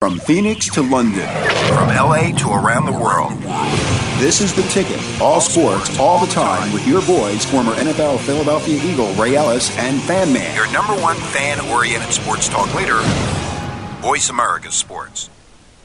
From Phoenix to London, from LA to around the world. This is The Ticket. All sports, all the time, with your boys, former NFL Philadelphia Eagle Ray Ellis and Fan Man. Your number one fan oriented sports talk leader, Voice America Sports.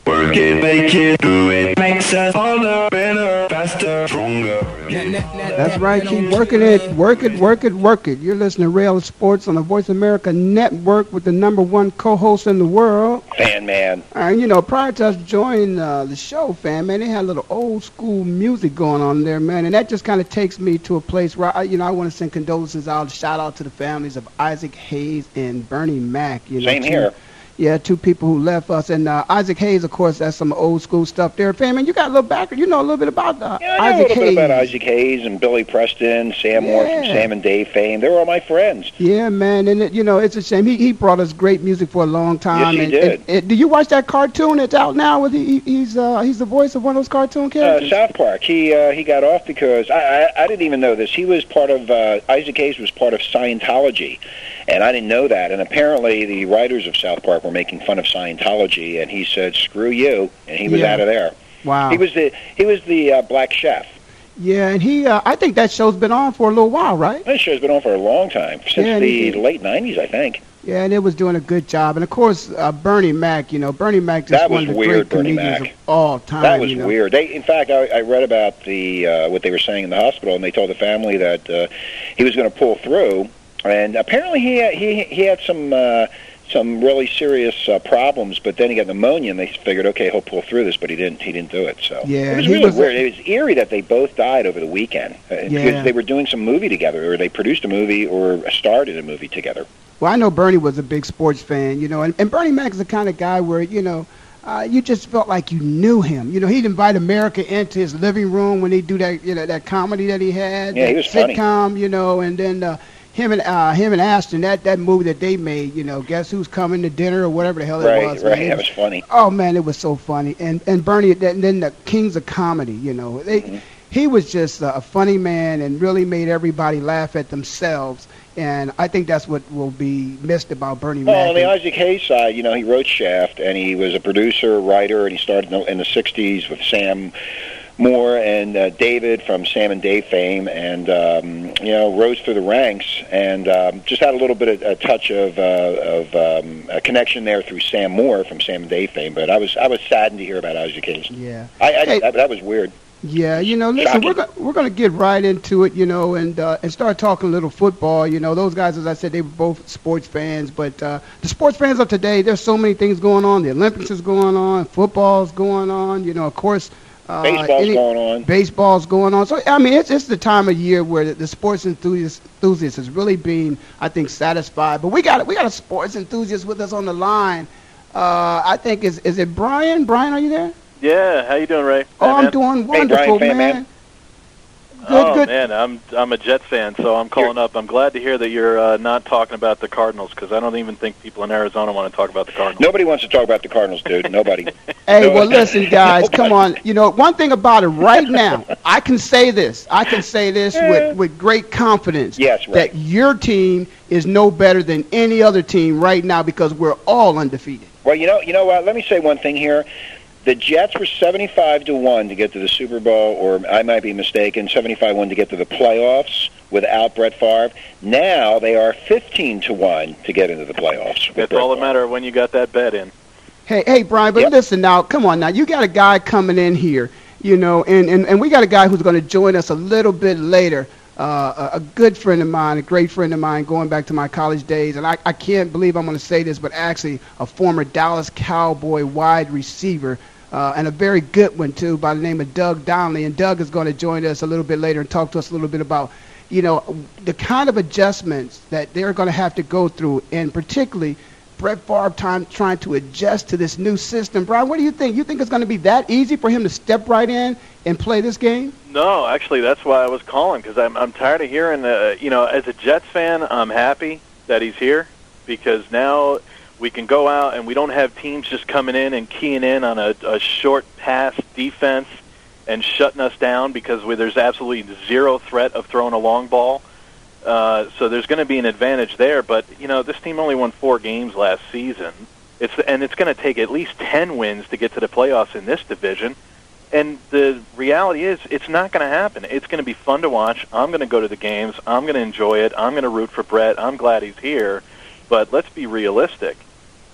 Work it, make it, do it. Makes us harder, better, faster, stronger. That's right. Keep working it, work it, work it, work it. You're listening to Ray Ellis Sports on the Voice America Network with the number one co-host in the world. Fan man. And you know, prior to us joining uh, the show, fan man, they had a little old school music going on there, man, and that just kind of takes me to a place where I, you know, I want to send condolences out, shout out to the families of Isaac Hayes and Bernie Mac. You know, Same here. Yeah, two people who left us, and uh, Isaac Hayes, of course, that's some old school stuff there. Fan, man, you got a little background. You know a little bit about uh, Yeah, I know Isaac a little Hayes. bit about Isaac Hayes and Billy Preston, Sam Moore from Sam and Dave fame. They're all my friends. Yeah, man, and it, you know it's a shame. He he brought us great music for a long time. Yes, he and, did. And, and, do you watch that cartoon that's out now? With he, he's uh, he's the voice of one of those cartoon Uh, characters. South Park. He uh, he got off because I, I I didn't even know this. He was part of uh, Isaac Hayes was part of Scientology, and I didn't know that. And apparently, the writers of South Park were making fun of Scientology, and he said, "Screw you," and he was Yeah. out of there. wow. He was the he was the uh, black chef. yeah, and he uh, I think that show's been on for a little while, right? That show's been on for a long time since Yeah, the late '90s, I think. Yeah, and it was doing a good job. And of course, uh, Bernie Mac. You know, Bernie Mac just That one was of the weird, great Bernie comedians Mac. of all time. That was you know? weird. They, in fact, I, I read about the uh, what they were saying in the hospital, and they told the family that uh, he was going to pull through, and apparently he had, he he had some uh, some really serious uh, problems, but then he got pneumonia, and they figured, okay, he'll pull through this, but he didn't. He didn't do it. So Yeah, it was really was a- weird. It was eerie that they both died over the weekend uh, Yeah. because they were doing some movie together, or they produced a movie, or starred in a movie together. Well, I know Bernie was a big sports fan, you know, and, and Bernie Mac is the kind of guy where, you know, uh, you just felt like you knew him. You know, he'd invite America into his living room when he do that, you know, that comedy that he had, Yeah, he that was funny. sitcom, you know, and then uh, him and uh, him and Ashton, that that movie that they made, you know, guess who's coming to dinner or whatever the hell it was. right. man. It was funny. Oh man, it was so funny. And and Bernie, and then the Kings of Comedy. You know, they, Mm-hmm. he was just a funny man and really made everybody laugh at themselves. And I think that's what will be missed about Bernie Well, Mac. on the Isaac Hayes side, you know, he wrote Shaft, and he was a producer, writer, and he started in the, in the '60s with Sam Moore and uh, David from Sam and Dave fame, and um, you know, rose through the ranks, and um, just had a little bit of a touch of, uh, of um, a connection there through Sam Moore from Sam and Dave fame. But I was I was saddened to hear about Isaac Hayes. yeah. I, I Hey. that, that was weird. Yeah, you know, listen, we're go- we're going to get right into it, you know, and uh, and start talking a little football. You know, those guys, as I said, they were both sports fans, but uh, the sports fans of today, there's so many things going on. The Olympics is going on, football's going on. You know, of course, uh, Baseball's any- going on. baseball's going on. So I mean, it's it's the time of year where the, the sports enthusiast enthusiast is really being, I think, satisfied. But we got we got a sports enthusiast with us on the line. Uh, I think is is it Brian? Brian, are you there? Yeah, how you doing, Ray? Oh, Hey, I'm man. doing Brian, wonderful, fan, man. man. Good, oh good. man, I'm I'm a Jets fan, so I'm calling up. I'm glad to hear that you're uh, not talking about the Cardinals because I don't even think people in Arizona want to talk about the Cardinals. Nobody wants to talk about the Cardinals, dude. Nobody. Hey, No. well, listen, guys, come on. You know, one thing about it right now, I can say this. I can say this with, with great confidence. Yes, right. That your team is no better than any other team right now because we're all undefeated. Well, you know, you know what? Let me say one thing here. The Jets were seventy-five to one to get to the Super Bowl, or I might be mistaken, seventy-five one to get to the playoffs without Brett Favre. Now they are fifteen to one to get into the playoffs. with That's Brett all that Favre. matter when you got that bet in. Hey, hey, Brian, but Yep. listen now. Come on now. You got a guy coming in here, you know, and, and, and we got a guy who's going to join us a little bit later. Uh, a, a good friend of mine, a great friend of mine, going back to my college days, and I, I can't believe I'm going to say this, but actually a former Dallas Cowboy wide receiver, uh, and a very good one too, by the name of Doug Donley. And Doug is going to join us a little bit later and talk to us a little bit about, you know, the kind of adjustments that they're going to have to go through, and particularly Brett Favre time trying to adjust to this new system. Brian, what do you think? You think it's going to be that easy for him to step right in and play this game? No, actually, that's why I was calling because I'm I'm tired of hearing. Uh, you know, as a Jets fan, I'm happy that he's here because now we can go out and we don't have teams just coming in and keying in on a, a short pass defense and shutting us down because we, there's absolutely zero threat of throwing a long ball. Uh, so there's going to be an advantage there. But you know, this team only won four games last season, It's and it's going to take at least ten wins to get to the playoffs in this division. And the reality is, it's not going to happen. It's going to be fun to watch. I'm going to go to the games. I'm going to enjoy it. I'm going to root for Brett. I'm glad he's here. But let's be realistic.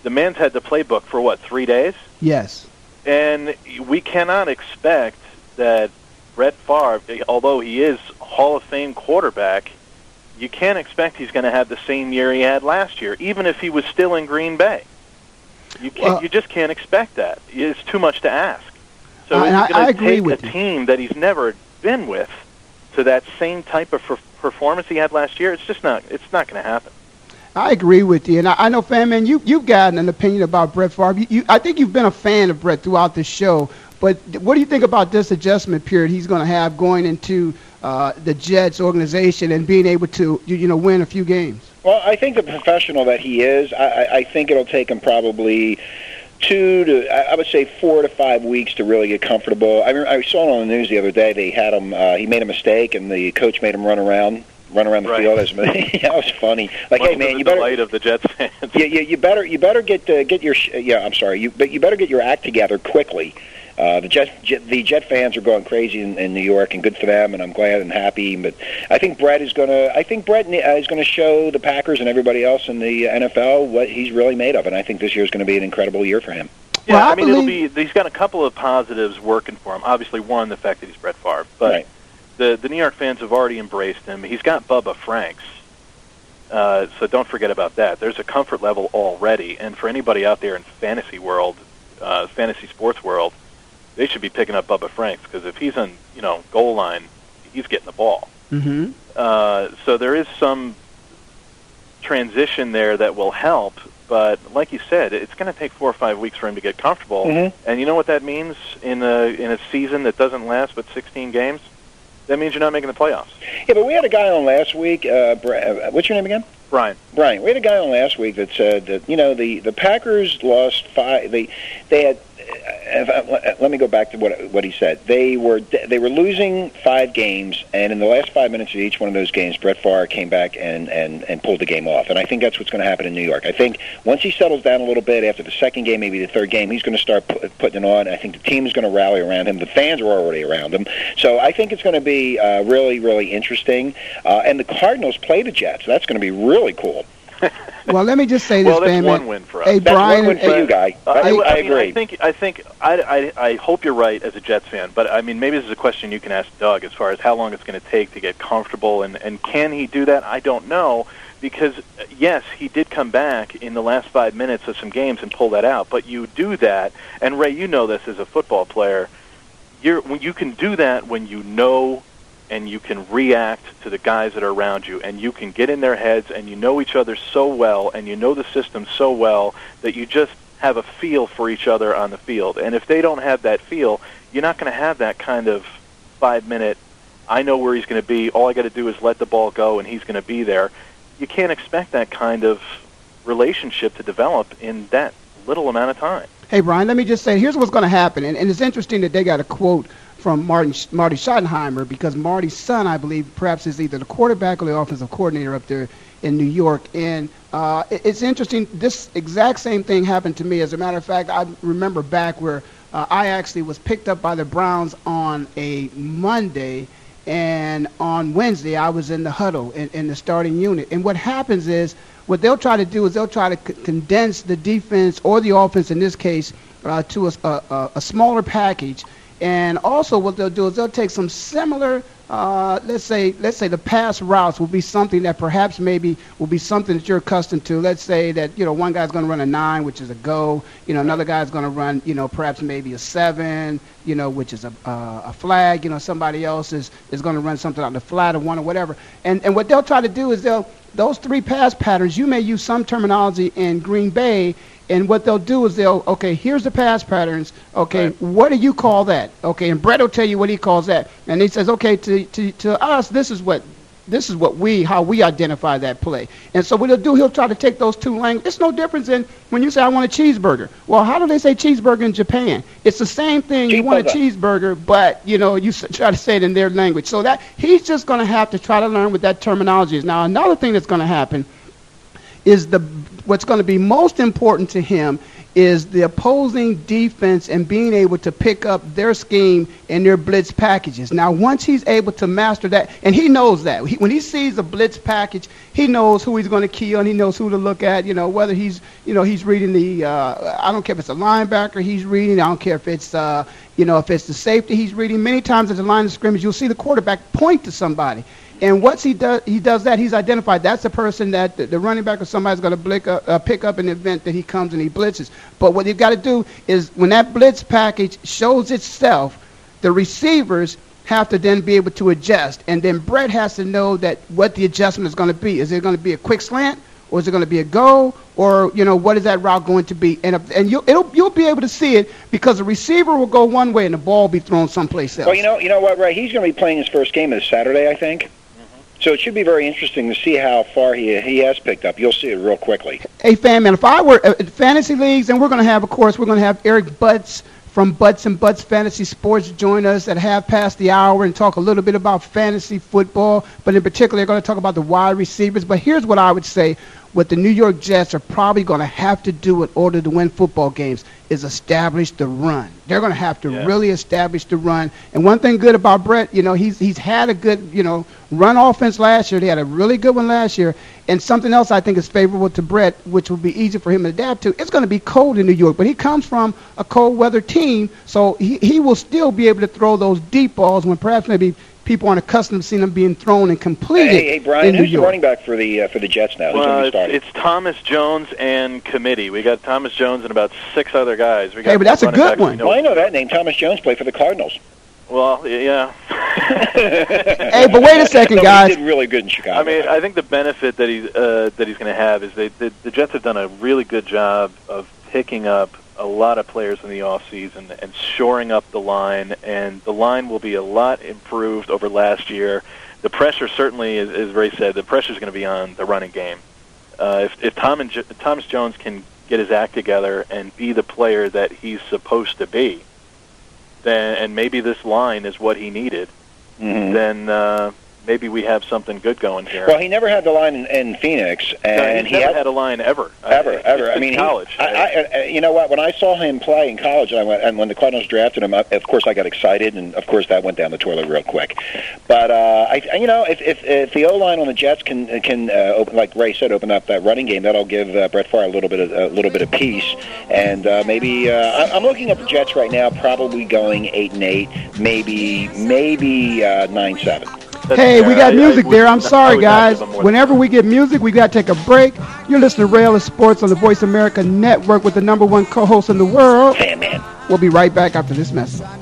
The man's had the playbook for what three days, Yes. and we cannot expect that Brett Favre, although he is Hall of Fame quarterback, you can't expect he's going to have the same year he had last year, even if he was still in Green Bay. You can't. Well- you just can't expect that. It's too much to ask. So and he's I- going I to take with a you. team that he's never been with to that same type of performance he had last year. It's just not. It's not going to happen. I agree with you, and I, I know, fan man, you you've gotten an opinion about Brett Favre. You, you, I think you've been a fan of Brett throughout the show. But what do you think about this adjustment period he's going to have going into uh, the Jets organization and being able to you, you know win a few games? Well, I think the professional that he is, I, I- think it'll take him probably two to, I I would say four to five weeks to really get comfortable. I, mean, I saw it on the news the other day. They had him, uh, he made a mistake, and the coach made him run around, run around the Right. field. As, that was funny. Like, Much hey man, the you better, delight of the Jets fans. Yeah, you, you better, you better get uh, get your, sh- yeah, I'm sorry, you, but you better get your act together quickly. Uh, the Jet, Jet, the Jet fans are going crazy in, in New York, and good for them. And I'm glad and happy. But I think Brett is going to. I think Brett uh, is going to show the Packers and everybody else in the NFL what he's really made of. And I think this year is going to be an incredible year for him. Yeah, Well, I I mean, it'll be. He's got a couple of positives working for him. Obviously, one, the fact that he's Brett Favre, but Right. The the New York fans have already embraced him. He's got Bubba Franks, uh, so don't forget about that. There's a comfort level already, and for anybody out there in fantasy world, uh, fantasy sports world, they should be picking up Bubba Franks because if he's on you know goal line, he's getting the ball. Mm-hmm. Uh, so there is some transition there that will help. But like you said, it's going to take four or five weeks for him to get comfortable. Mhm. And you know what that means in a in a season that doesn't last but 16 games? That means you're not making the playoffs. Yeah, but we had a guy on last week. Uh, uh, what's your name again? Brian, Brian. We had a guy on last week that said that you know the the Packers lost five. They they had. I, let me go back to what what he said. They were they were losing five games, and in the last five minutes of each one of those games, Brett Favre came back and and and pulled the game off. And I think that's what's going to happen in New York. I think once he settles down a little bit after the second game, maybe the third game, he's going to start pu- putting it on. I think the team is going to rally around him. The fans are already around him, so I think it's going to be uh, really really interesting. Uh, and the Cardinals play the Jets. That's going to be really cool. Well, let me just say this, well, that's fan one win for us. Hey, That's Brian, one win for you, guy. Uh, I, I, mean, agree. I think I think I, I I hope you're right as a Jets fan, but I mean maybe this is a question you can ask Doug as far as how long it's going to take to get comfortable and and can he do that? I don't know because yes, he did come back in the last 5 minutes of some games and pull that out, but you do that and Ray you know this as a football player, you're when you can do that when you know and you can react to the guys that are around you and you can get in their heads and you know each other so well and you know the system so well that you just have a feel for each other on the field. And if they don't have that feel, you're not going to have that kind of 5 minute I know where he's going to be. All I got to do is let the ball go and he's going to be there. You can't expect that kind of relationship to develop in that little amount of time. Hey, Brian, let me just say, here's what's going to happen. And, and it's interesting that they got a quote from Martin, Marty Schottenheimer because Marty's son, I believe, perhaps is either the quarterback or the offensive coordinator up there in New York. And uh, it- it's interesting. This exact same thing happened to me. As a matter of fact, I remember back where uh, I actually was picked up by the Browns on a Monday. And on Wednesday, I was in the huddle in, in the starting unit. And what happens is, what they'll try to do is they'll try to c- condense the defense or the offense in this case uh, to a, a, a smaller package. And also, what they'll do is they'll take some similar, uh, let's say, let's say the pass routes will be something that perhaps maybe will be something that you're accustomed to. Let's say that you know one guy's going to run a nine, which is a go. You know, another guy's going to run, you know, perhaps maybe a seven, you know, which is a uh, a flag. You know, somebody else is is going to run something out the flat or one or whatever. And and what they'll try to do is they'll those three pass patterns. You may use some terminology in Green Bay. And what they'll do is they'll okay. Here's the pass patterns. Okay, Right. what do you call that? Okay, and Brett will tell you what he calls that, and he says, okay, to to to us, this is what this is what we how we identify that play. And so what he'll do, he'll try to take those two languages. It's no difference in when you say I want a cheeseburger. Well, how do they say cheeseburger in Japan? It's the same thing. You want a cheeseburger, but you know you try to say it in their language. So that he's just going to have to try to learn what that terminology is. Now another thing that's going to happen is the what's going to be most important to him is the opposing defense and being able to pick up their scheme and their blitz packages. Now, once he's able to master that, and he knows that he, when he sees a blitz package, he knows who he's going to key on. He knows who to look at. You know, whether he's you know he's reading the uh, I don't care if it's a linebacker he's reading. I don't care if it's uh, you know if it's the safety he's reading. Many times at the line of scrimmage, you'll see the quarterback point to somebody. And once he does, he does that. He's identified that's the person that the, the running back or somebody's going to uh, pick up in the event that he comes and he blitzes. But what you've got to do is when that blitz package shows itself, the receivers have to then be able to adjust, and then Brett has to know that what the adjustment is going to be. Is it going to be a quick slant, or is it going to be a go, or you know what is that route going to be? And if, and you it'll you'll be able to see it because the receiver will go one way and the ball will be thrown someplace else. Well, you know, you know what, Ray? He's going to be playing his first game this Saturday, I think. So it should be very interesting to see how far he he has picked up. You'll see it real quickly. Hey, fan man, if I were uh, fantasy leagues, and we're going to have, of course, we're going to have Eric Butts from Butts and Butts Fantasy Sports join us at half past the hour and talk a little bit about fantasy football. But in particular, they're going to talk about the wide receivers. But here's what I would say: what the New York Jets are probably going to have to do in order to win football games is establish the run. They're going to have to Yeah. really establish the run. And one thing good about Brett, you know, he's he's had a good, you know, run offense last year. They had a really good one last year. And something else I think is favorable to Brett, which will be easy for him to adapt to. It's going to be cold in New York, but he comes from a cold weather team, so he, he will still be able to throw those deep balls when perhaps maybe people aren't accustomed to seeing them being thrown and completed Hey, hey, Brian, in New who's the running back for the uh, for the Jets now? Well, it's, it's Thomas Jones and committee. We got Thomas Jones and about six other guys. We got Hey, but that's a good one. well, I know that name. Thomas Jones played for the Cardinals. Well, yeah. Hey, but wait a second, No, guys. He did really good in Chicago. I mean, I think the benefit that he uh, that he's going to have is they, the, the Jets have done a really good job of picking up a lot of players in the off season and shoring up the line, and the line will be a lot improved over last year. The pressure certainly, as, as Ray said, the pressure is going to be on the running game. Uh, if if Tom and J- Thomas Jones can get his act together and be the player that he's supposed to be, then and maybe this line is what he needed, Mhm. then uh, maybe we have something good going here. Well, he never had the line in, in Phoenix, No, and he's he never had, had a line ever. ever, Uh, ever. I mean, he- college. I, I, uh, you know what? When I saw him play in college, and, I went, and when the Cardinals drafted him, I, of course I got excited, and of course that went down the toilet real quick. But uh, I, you know, if if, if the O line on the Jets can can uh, open, like Ray said, open up that running game, that'll give uh, Brett Favre a little bit of a little bit of peace, and uh, maybe uh, I, I'm looking at the Jets right now, probably going eight and eight, maybe maybe uh, nine seven. That's Hey, we fair. got I- I music there. I'm sorry, guys. give him more Whenever we get music, we got to take a break. You're listening to Ray Ellis Sports on the Voice America Network with the number one co-host in the world. Fan man. We'll be right back after this message. I.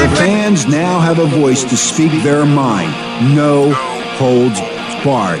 The fans now have a voice to speak their mind. No holds barred.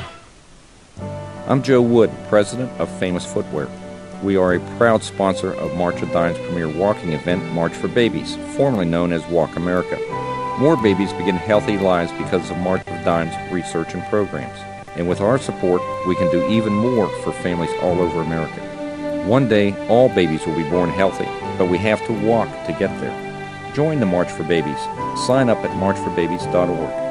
I'm Joe Wood, president of Famous Footwear. We are a proud sponsor of March of Dimes' premier walking event, March for Babies, formerly known as Walk America. More babies begin healthy lives because of March of Dimes research and programs. And with our support, we can do even more for families all over America. One day, all babies will be born healthy, but we have to walk to get there. Join the March for Babies. Sign up at marchforbabies.org.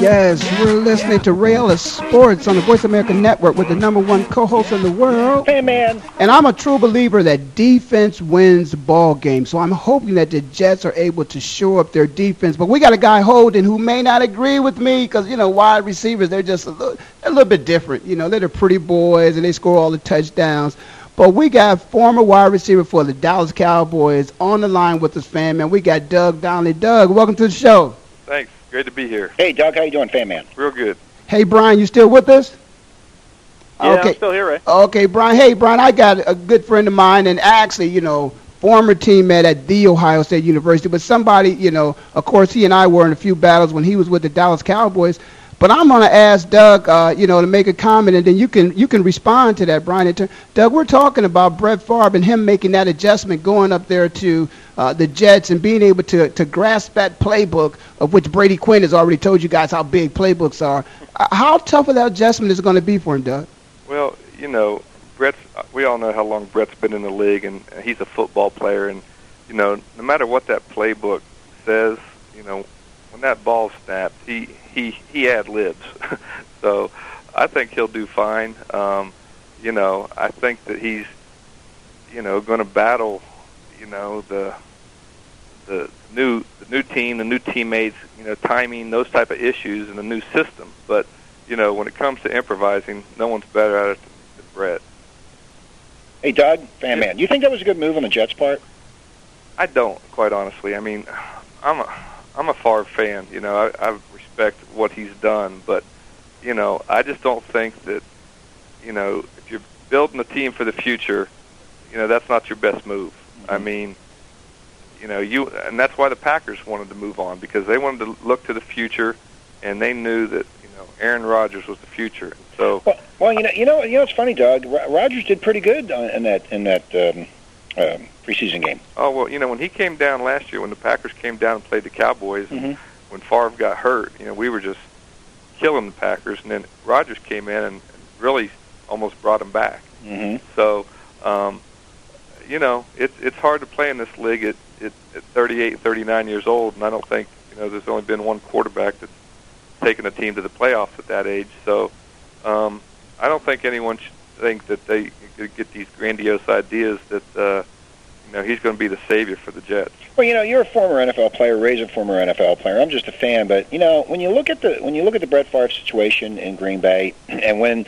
Yes, we're listening to Ray Ellis Sports on the Voice America Network with the number one co-host in the world. Hey, man. And I'm a true believer that defense wins ball games. So I'm hoping that the Jets are able to shore up their defense. But we got a guy holding who may not agree with me because you know wide receivers they're just a little, a little bit different. You know they're the pretty boys and they score all the touchdowns. But we got former wide receiver for the Dallas Cowboys on the line with us, fam, and We got Doug Donley. Doug, welcome to the show. Thanks. Great to be here. Hey, Doug, how you doing, fan man? Real good. Hey, Brian, you still with us? Yeah, I'm still here, Ray. Okay, Brian. Hey, Brian, I got a good friend of mine, and actually, you know, former teammate at the Ohio State University, but somebody, you know, of course, he and I were in a few battles when he was with the Dallas Cowboys. But I'm going to ask Doug, uh, you know, to make a comment, and then you can you can respond to that, Brian. Doug, we're talking about Brett Favre and him making that adjustment, going up there to uh, the Jets and being able to to grasp that playbook of which Brady Quinn has already told you guys how big playbooks are. Uh, how tough of that adjustment is going to be for him, Doug? Well, you know, Brett's. We all know how long Brett's been in the league, and he's a football player, and you know, no matter what that playbook says, you know, when that ball snaps, he he he ad libs. so I think he'll do fine. Um, you know, I think that he's you know going to battle. You know the the new the new team, the new teammates. You know, timing those type of issues in the new system. But you know, when it comes to improvising, no one's better at it than Brett. Hey, Doug, fan man, Do you think that was a good move on the Jets' part? I don't, quite honestly. I mean, I'm a I'm a Favre fan. You know, I, I respect what he's done, but you know, I just don't think that you know if you're building a team for the future, you know, that's not your best move. Mm-hmm. I mean, you know, you and that's why the Packers wanted to move on because they wanted to look to the future, and they knew that you know Aaron Rodgers was the future. So, well, well you know, you know, you know, it's funny, Doug. Rodgers did pretty good in that in that. Um, um, preseason game. Oh well, you know when he came down last year, when the Packers came down and played the Cowboys, mm-hmm. When Favre got hurt, you know we were just killing the Packers, and then Rodgers came in and really almost brought them back. Mm-hmm. So, um, you know, it's it's hard to play in this league at, at at 38, 39 years old, and I don't think you know there's only been one quarterback that's taken a team to the playoffs at that age. So, um, I don't think anyone should think that they get these grandiose ideas that uh, you know he's going to be the savior for the Jets. Well, you know, you're a former NFL player, Ray's a former NFL player. I'm just a fan, but you know, when you look at the when you look at the Brett Favre situation in Green Bay, and when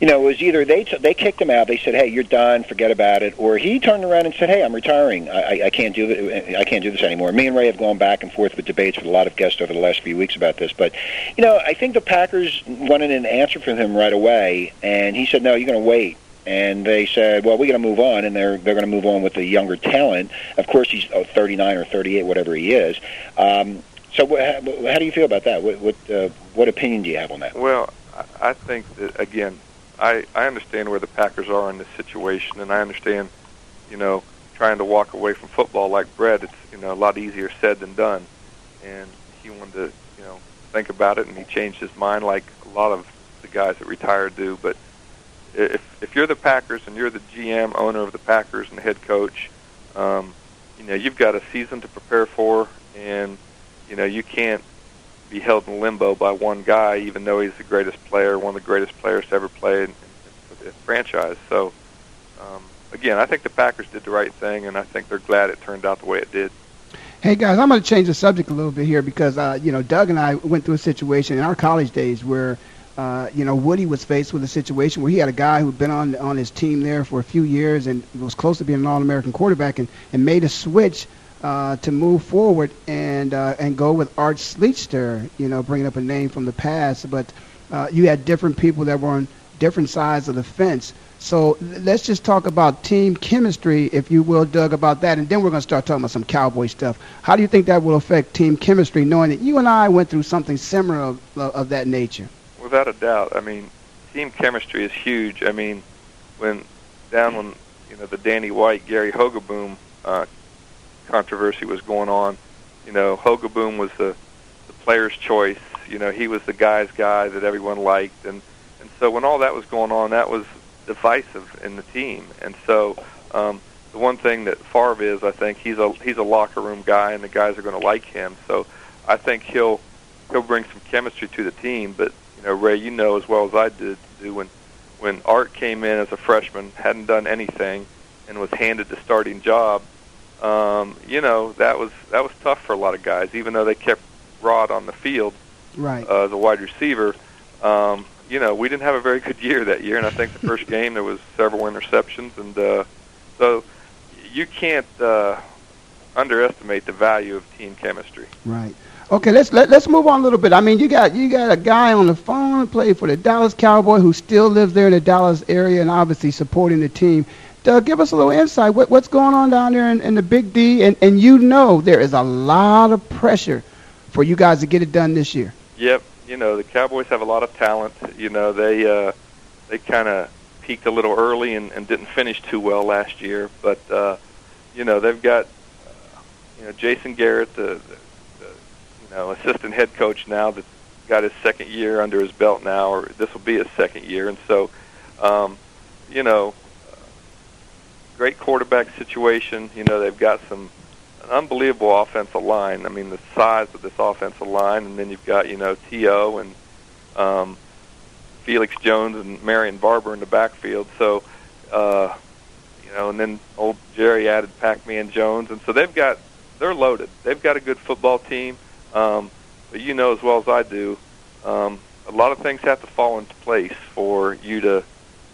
you know it was either they t- they kicked him out, they said, "Hey, you're done, forget about it," or he turned around and said, "Hey, I'm retiring. I, I, I can't do this. I can't do this anymore." Me and Ray have gone back and forth with debates with a lot of guests over the last few weeks about this, but you know, I think the Packers wanted an answer from him right away, and he said, "No, you're going to wait." And they said, "Well, we're going to move on," and they're they're going to move on with the younger talent. Of course, he's oh, 39 or 38, whatever he is. Um, so, what, how, how do you feel about that? What what, uh, what opinion do you have on that? Well, I think that again, I I understand where the Packers are in this situation, and I understand, you know, trying to walk away from football like Brett. It's you know a lot easier said than done, and he wanted to you know think about it, and he changed his mind like a lot of the guys that retired do, but if if you're the Packers and you're the GM owner of the Packers and the head coach, um, you know you've got a season to prepare for, and you know you can't be held in limbo by one guy, even though he's the greatest player, one of the greatest players to ever play in, in the franchise. So, um, again, I think the Packers did the right thing, and I think they're glad it turned out the way it did. Hey guys, I'm going to change the subject a little bit here because uh, you know Doug and I went through a situation in our college days where uh, you know, Woody was faced with a situation where he had a guy who'd been on on his team there for a few years and was close to being an All-American quarterback, and, and made a switch uh, to move forward and uh, and go with Art Schlichter. You know, bringing up a name from the past, but uh, you had different people that were on different sides of the fence. So let's just talk about team chemistry, if you will, Doug, about that, and then we're going to start talking about some Cowboy stuff. How do you think that will affect team chemistry, knowing that you and I went through something similar of, of that nature? Without a doubt. I mean, team chemistry is huge. I mean, when down when you know the Danny White, Gary Hogeboom uh, controversy was going on, you know, Hogeboom was the the player's choice. You know, he was the guy's guy that everyone liked, and and so when all that was going on, that was divisive in the team. And so um, the one thing that Favre is, I think he's a he's a locker room guy, and the guys are going to like him. So I think he'll he'll bring some chemistry to the team. But you know, Ray, you know as well as I did do when when Art came in as a freshman, hadn't done anything, and was handed the starting job. Um, you know that was that was tough for a lot of guys, even though they kept Rod on the field right. uh, as a wide receiver. Um, you know, we didn't have a very good year that year, and I think the first game there was several interceptions, and uh, so you can't uh, underestimate the value of team chemistry. Right. Okay, let's let, let's move on a little bit. I mean, you got you got a guy on the phone playing for the Dallas Cowboy who still lives there in the Dallas area and obviously supporting the team. Doug, give us a little insight. What, what's going on down there in, in the Big D? And and you know there is a lot of pressure for you guys to get it done this year. Yep, you know the Cowboys have a lot of talent. You know they uh, they kind of peaked a little early and, and didn't finish too well last year, but uh, you know they've got uh, you know Jason Garrett, the, the, know assistant head coach now that got his second year under his belt now, or this will be his second year, and so um, you know great quarterback situation. You know they've got some an unbelievable offensive line. I mean, the size of this offensive line, and then you've got you know T.O. and um, Felix Jones and Marion Barber in the backfield. So, uh, you know, and then old Jerry added Pac-Man Jones, and so they've got they're loaded. They've got a good football team, um, but you know as well as I do, um, a lot of things have to fall into place for you to,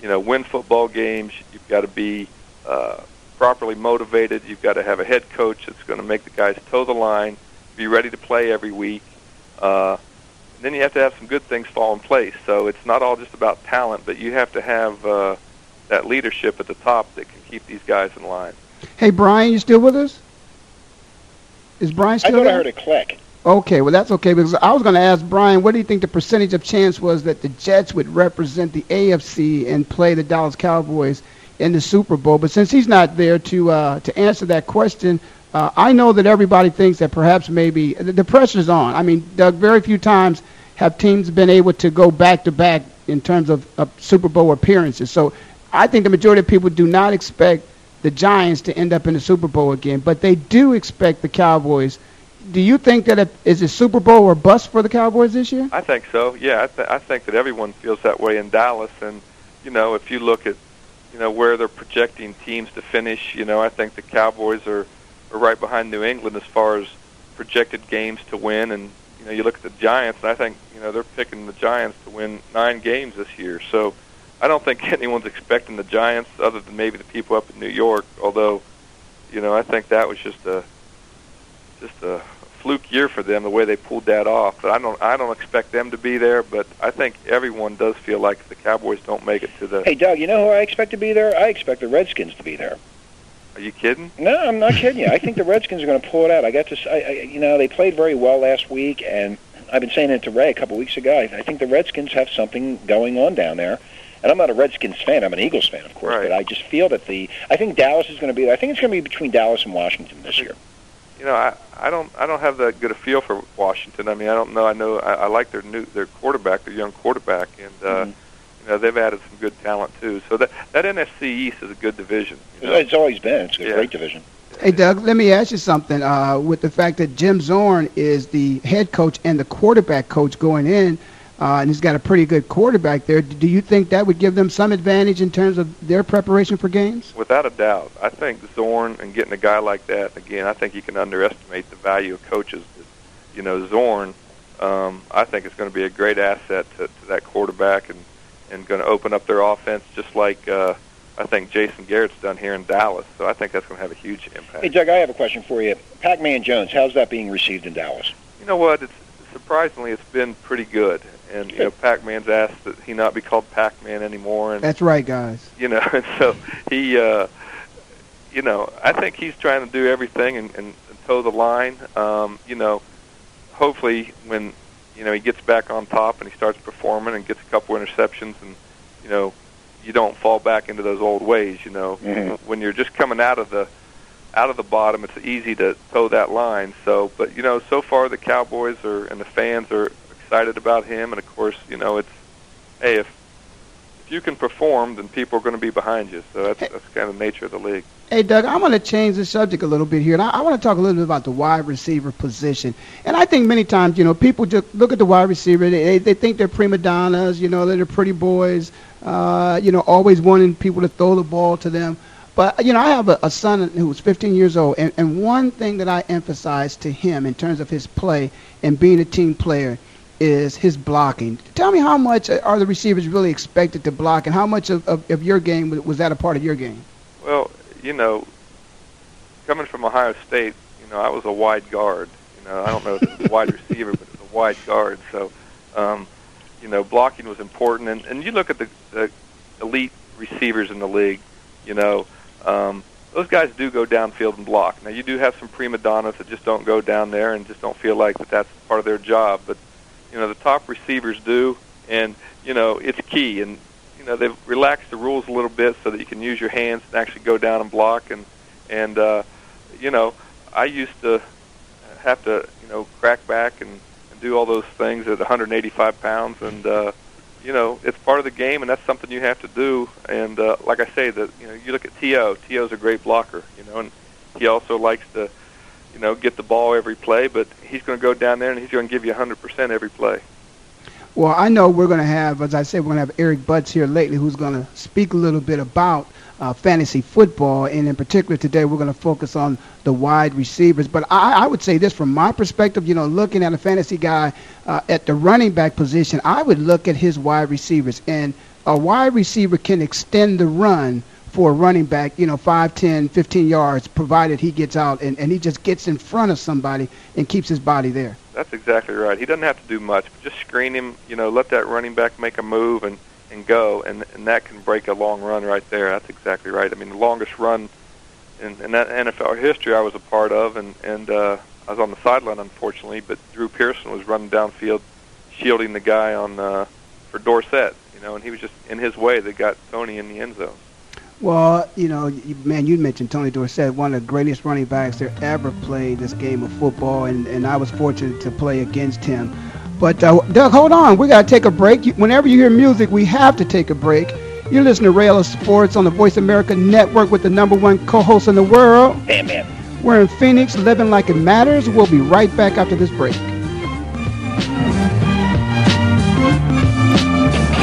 you know, win football games. You've got to be uh, properly motivated. You've got to have a head coach that's going to make the guys toe the line, be ready to play every week. Uh, and then you have to have some good things fall in place. So it's not all just about talent, but you have to have uh, that leadership at the top that can keep these guys in line. Hey, Brian, you still with us? Is Brian I still thought I heard a click. Okay, well that's okay because I was going to ask Brian, what do you think the percentage of chance was that the Jets would represent the AFC and play the Dallas Cowboys in the Super Bowl? But since he's not there to uh, to answer that question, uh, I know that everybody thinks that perhaps maybe the, pressure's on. I mean, Doug, very few times have teams been able to go back to back in terms of, of Super Bowl appearances. So I think the majority of people do not expect the Giants to end up in the Super Bowl again, but they do expect the Cowboys. Do you think that it, is it Super Bowl or bust for the Cowboys this year? I think so. Yeah, I, th- I think that everyone feels that way in Dallas. And you know, if you look at you know where they're projecting teams to finish, you know, I think the Cowboys are are right behind New England as far as projected games to win. And you know, you look at the Giants, and I think you know they're picking the Giants to win nine games this year. So I don't think anyone's expecting the Giants, other than maybe the people up in New York. Although, you know, I think that was just a just a fluke year for them the way they pulled that off. But I don't I don't expect them to be there. But I think everyone does feel like if the Cowboys don't make it to the. Hey, Doug, you know who I expect to be there? I expect the Redskins to be there. Are you kidding? No, I'm not kidding you. I think the Redskins are going to pull it out. I got to, I, I, you know, they played very well last week, and I've been saying it to Ray a couple weeks ago. I, I think the Redskins have something going on down there. And I'm not a Redskins fan. I'm an Eagles fan, of course. Right. But I just feel that the, I think Dallas is going to be. there. I think it's going to be between Dallas and Washington this year. You know, I I don't I don't have that good a feel for Washington. I mean, I don't know. I know I, I like their new their quarterback, their young quarterback, and uh, Mhm. you know they've added some good talent too. So that that NFC East is a good division. You know? It's always been. It's a Yeah. great division. Hey, Doug, let me ask you something. Uh, with the fact that Jim Zorn is the head coach and the quarterback coach going in, uh, and he's got a pretty good quarterback there, do you think that would give them some advantage in terms of their preparation for games? Without a doubt, I think Zorn and getting a guy like that again. I think you can underestimate the value of coaches. You know, Zorn. Um, I think it's going to be a great asset to, to that quarterback and and going to open up their offense just like uh, I think Jason Garrett's done here in Dallas. So I think that's going to have a huge impact. Hey, Doug, I have a question for you. Pac-Man Jones, how's that being received in Dallas? You know what? It's surprisingly it's been pretty good, and you know, Pac-Man's asked that he not be called Pac-Man anymore, and That's right, guys. you know, and so he, uh, you know, I think he's trying to do everything and, and, and toe the line. Um, you know, hopefully when you know he gets back on top and he starts performing and gets a couple interceptions, and you know, you don't fall back into those old ways. You know, Mhm. when you're just coming out of the out of the bottom, it's easy to toe that line. So, but you know, so far the Cowboys are and the fans are excited about him, and of course, you know, it's hey if if you can perform, then people are going to be behind you. So that's that's kind of the nature of the league. Hey, Doug, I want to change the subject a little bit here, and I, I want to talk a little bit about the wide receiver position. And I think many times, you know, people just look at the wide receiver, they, they think they're prima donnas, you know, they're the pretty boys, uh, you know, always wanting people to throw the ball to them. But, you know, I have a, a son who's 15 years old, and, and one thing that I emphasize to him in terms of his play and being a team player is his blocking. Tell me how much are the receivers really expected to block, and how much of, of, of your game was- that a part of your game? Well, you know, coming from Ohio State, you know, I was a wide guard. You know, I don't know if it was a wide receiver, but it was a wide guard. So, um, you know, blocking was important. And, and you look at the, the elite receivers in the league, you know, um, those guys do go downfield and block. Now, you do have some prima donnas that just don't go down there and just don't feel like that that's part of their job. But, you know, the top receivers do, and, you know, it's key. And, you know, they've relaxed the rules a little bit so that you can use your hands and actually go down and block. And, and uh, you know, I used to have to, you know, crack back and, and do all those things at 185 pounds. And, uh, you know, it's part of the game, and that's something you have to do. And uh, like I say, that you know, you look at T.O. T.O.'s a great blocker, you know, and he also likes to, you know, get the ball every play. But he's going to go down there and he's going to give you 100% every play. Well, I know we're going to have, as I said, we're going to have Eric Butts here lately who's going to speak a little bit about uh, fantasy football. And in particular, today we're going to focus on the wide receivers. But I, I would say this from my perspective, you know, looking at a fantasy guy uh, at the running back position, I would look at his wide receivers. And a wide receiver can extend the run for a running back, you know, 5, 10, 15 yards, provided he gets out and, and he just gets in front of somebody and keeps his body there. That's exactly right. He doesn't have to do much, just screen him. You know, let that running back make a move and and go, and and that can break a long run right there. That's exactly right. I mean, the longest run in, in that NFL history I was a part of, and and uh, I was on the sideline unfortunately, but Drew Pearson was running downfield, shielding the guy on uh, for Dorsett. You know, and he was just in his way that got Tony in the end zone. Well, you know, you- man, you mentioned Tony Dorsett, one of the greatest running backs there ever played this game of football, and, and I was fortunate to play against him. But uh, Doug, hold on, we got to take a break. You, whenever you hear music, we have to take a break. You're listening to Ray Ellis Sports on the Voice America Network with the number one co-host in the world. Bam, bam. We're in Phoenix, living like it matters. We'll be right back after this break.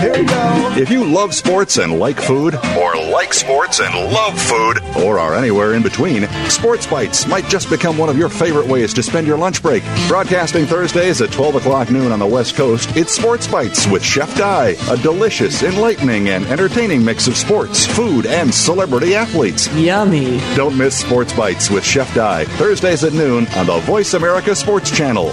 Here we go. If you love sports and like food, or like sports and love food, or are anywhere in between, Sports Bites might just become one of your favorite ways to spend your lunch break. Broadcasting Thursdays at 12 o'clock noon on the West Coast, it's Sports Bites with Chef Di, a delicious, enlightening, and entertaining mix of sports, food, and celebrity athletes. Yummy. Don't miss Sports Bites with Chef Di, Thursdays at noon on the Voice America Sports Channel.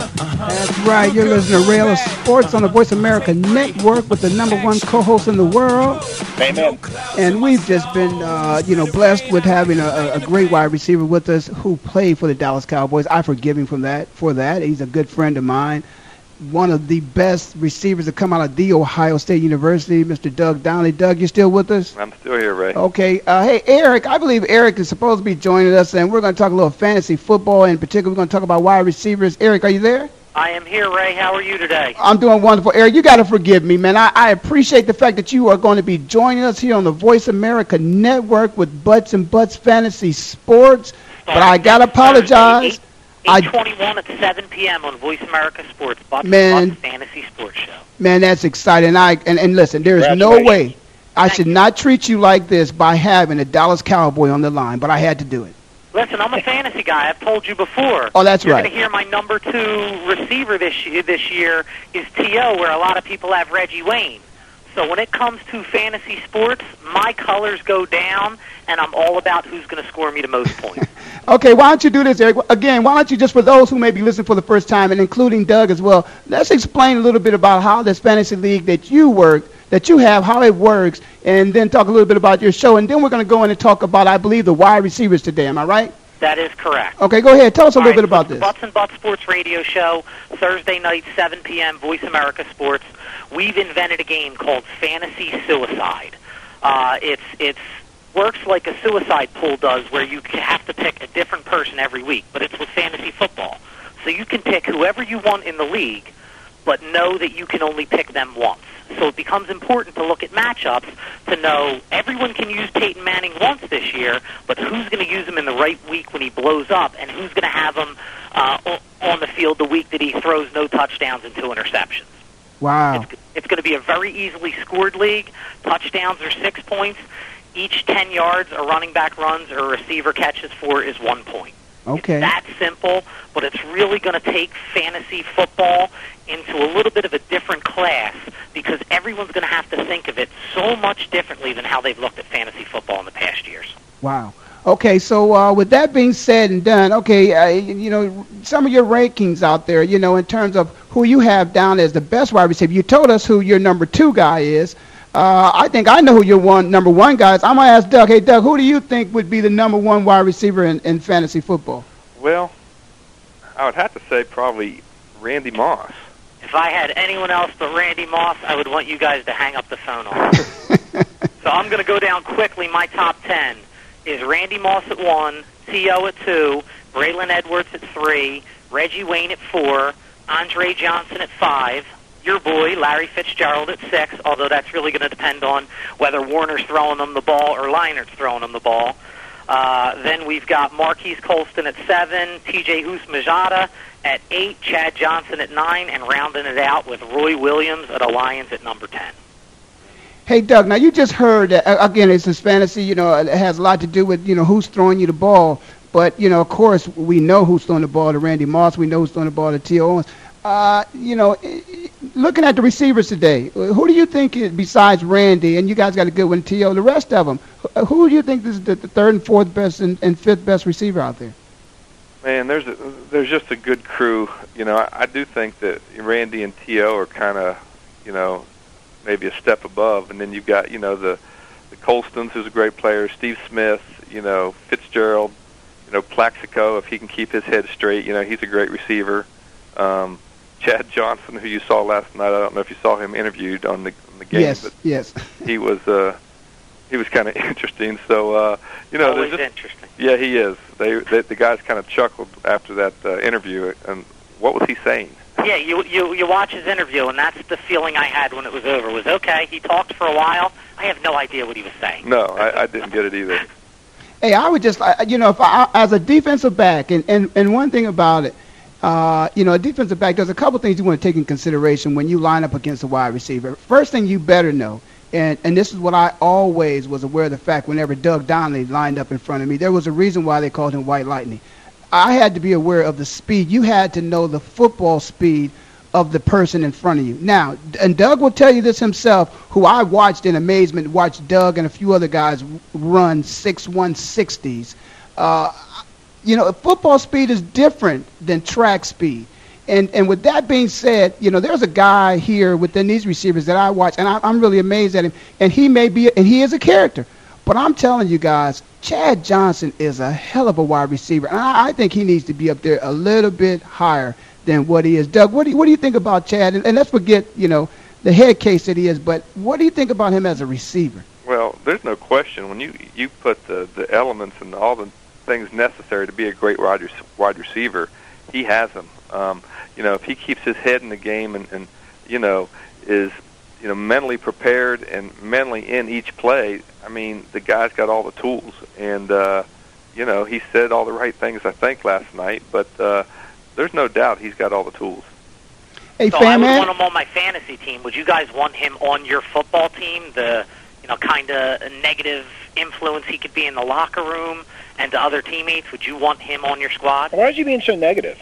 That's right. You're listening to Ray Ellis Sports on the Voice America Network with the number one co-host in the world. Amen. And we've just been, uh, you know, blessed with having a, a great wide receiver with us who played for the Dallas Cowboys. I forgive him from that for that. He's a good friend of mine. One of the best receivers to come out of the Ohio State University, Mr. Doug Donley. Doug, you still with us? I'm still here, Ray. Okay. Uh, hey, Eric, I believe Eric is supposed to be joining us, and we're going to talk a little fantasy football. In particular, we're going to talk about wide receivers. Eric, are you there? I am here, Ray. How are you today? I'm doing wonderful. Eric, you got to forgive me, man. I, I appreciate the fact that you are going to be joining us here on the Voice America Network with Butts and Butts Fantasy Sports. But I got to apologize. I, 821 at 7 p.m. on Voice America Sports, Bucks Man. Bucks Fantasy Sports Show. man, that's exciting. I and, and listen, there is no way I should not treat you like this by having a Dallas Cowboy on the line, but I had to do it. Listen, I'm a fantasy guy. I've told you before. Oh, that's You're right. going to hear my number two receiver this year, this year is T.O., where a lot of people have Reggie Wayne. So when it comes to fantasy sports, my colors go down, and I'm all about who's going to score me the most points. Okay, why don't you do this, Eric? Again, why don't you just for those who may be listening for the first time, and including Doug as well, let's explain a little bit about how this fantasy league that you work, that you have, how it works, and then talk a little bit about your show, and then we're going to go in and talk about, I believe, the wide receivers today. Am I right? That is correct. Okay, go ahead. Tell us a All little right, bit about this. Butts and Butts Sports Radio Show, Thursday night, 7 p.m., Voice America Sports. We've invented a game called Fantasy Suicide. Uh, it's it's works like a suicide pool does, where you have to pick a different person every week, but it's with fantasy football. So you can pick whoever you want in the league, but know that you can only pick them once. So it becomes important to look at matchups to know everyone can use Peyton Manning once this year, but who's going to use him in the right week when he blows up, and who's going to have him uh, o- on the field the week that he throws no touchdowns and two interceptions. Wow. It's going to be a very easily scored league. Touchdowns are six points. Each 10 yards a running back runs or a receiver catches for is one point. Okay. That simple, but it's really going to take fantasy football into a little bit of a different class because everyone's going to have to think of it so much differently than how they've looked at fantasy football in the past years. Wow. Okay, so uh, with that being said and done, okay, uh, you know, some of your rankings out there, you know, in terms of who you have down as the best wide receiver. You told us who your number two guy is. Uh, I think I know who your one number one guy is. I'm gonna ask Doug. Hey, Doug, who do you think would be the number one wide receiver in, in fantasy football? Well, I would have to say probably Randy Moss. If I had anyone else but Randy Moss, I would want you guys to hang up the phone on. so I'm going to go down quickly. My top 10 is Randy Moss at 1, T.O. at 2, Braylon Edwards at 3, Reggie Wayne at 4, Andre Johnson at 5, your boy, Larry Fitzgerald at 6, although that's really going to depend on whether Warner's throwing them the ball or Leinart's throwing them the ball. Uh, then we've got Marquise Colston at 7, T.J. Houshmandzadeh at 8, Chad Johnson at 9, and rounding it out with Roy Williams at Alliance at number 10. Hey, Doug. Now you just heard uh, again. It's this fantasy. You know, it has a lot to do with you know who's throwing you the ball. But you know, of course, we know who's throwing the ball to Randy Moss. We know who's throwing the ball to T.O. Owens. Uh, you know, looking at the receivers today, who do you think is, besides Randy, and you guys got a good one, T.O., the rest of them, who, do you think is the, the third and fourth best and, and fifth best receiver out there? Man, there's a, there's just a good crew. You know, I, I do think that Randy and T.O. are kind of, you know, maybe a step above, and then you've got you know the the Colstons, who's a great player, Steve Smith, you know Fitzgerald, you know Plaxico, if he can keep his head straight, you know he's a great receiver. Um, Chad Johnson, who you saw last night, I don't know if you saw him interviewed on the on the game, yes, but yes. he was uh, he was kind of interesting. So uh, you know, Always there's just, interesting. Yeah, he is. They, they the guys kind of chuckled after that uh, interview, and what was he saying? Yeah, you you you watch his interview, and that's the feeling I had when it was over. Was okay. He talked for a while. I have no idea what he was saying. No, I, I didn't get it either. Hey, I would just, you know, if I, as a defensive back, and, and, and one thing about it, uh, you know, a defensive back, there's a couple things you want to take in consideration when you line up against a wide receiver. First thing you better know, and, and this is what I always was aware of the fact whenever Doug Donley lined up in front of me, there was a reason why they called him White Lightning. I had to be aware of the speed. You had to know the football speed of the person in front of you. Now, and Doug will tell you this himself, who I watched in amazement, watched Doug and a few other guys run six one sixties. Uh, you know, football speed is different than track speed. And and with that being said, you know, there's a guy here within these receivers that I watch, and I, I'm really amazed at him. And he may be, and he is a character. But I'm telling you guys, Chad Johnson is a hell of a wide receiver, and I, I think he needs to be up there a little bit higher than what he is. Doug, what do you, what do you think about Chad? And, and let's forget, you know, the head case that he is, but what do you think about him as a receiver? Well, there's no question when you you put the the elements and all the things necessary to be a great wide wide receiver, he has them. Um, you know, if he keeps his head in the game and, and you know is you know mentally prepared and mentally in each play, I mean the guy's got all the tools. And uh, you know he said all the right things I think last night, but uh, there's no doubt he's got all the tools. Hey, so I fan would man. want him on my fantasy team. Would you guys want him on your football team? The you know kind of negative influence he could be in the locker room and to other teammates. Would you want him on your squad? Why is he being so negative?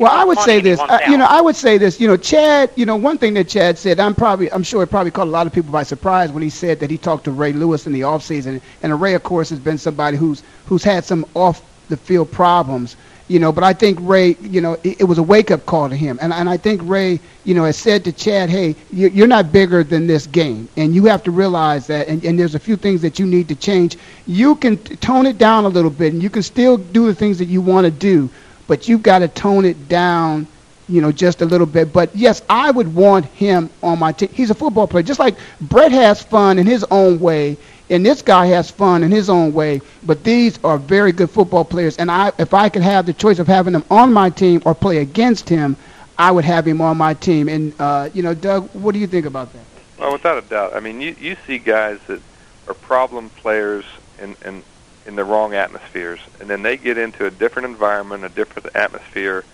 Well, I would say this. Uh, you know. I would say this. You know, Chad. You know, one thing that Chad said, I'm probably, I'm sure it probably caught a lot of people by surprise when he said that he talked to Ray Lewis in the offseason. And Ray, of course, has been somebody who's who's had some off the field problems. You know, but I think Ray, you know, it, it was a wake up call to him. And and I think Ray, you know, has said to Chad, hey, you, you're not bigger than this game, and you have to realize that. And, and there's a few things that you need to change. You can tone it down a little bit, and you can still do the things that you want to do, but you've got to tone it down you know, just a little bit. But yes, I would want him on my team. He's a football player, just like Brett has fun in his own way, and this guy has fun in his own way. But these are very good football players, and I, if I could have the choice of having them on my team or play against him, I would have him on my team. And uh, you know, Doug, what do you think about that? Well, without a doubt. I mean, you you see guys that are problem players and in in the wrong atmospheres, and then they get into a different environment, a different atmosphere.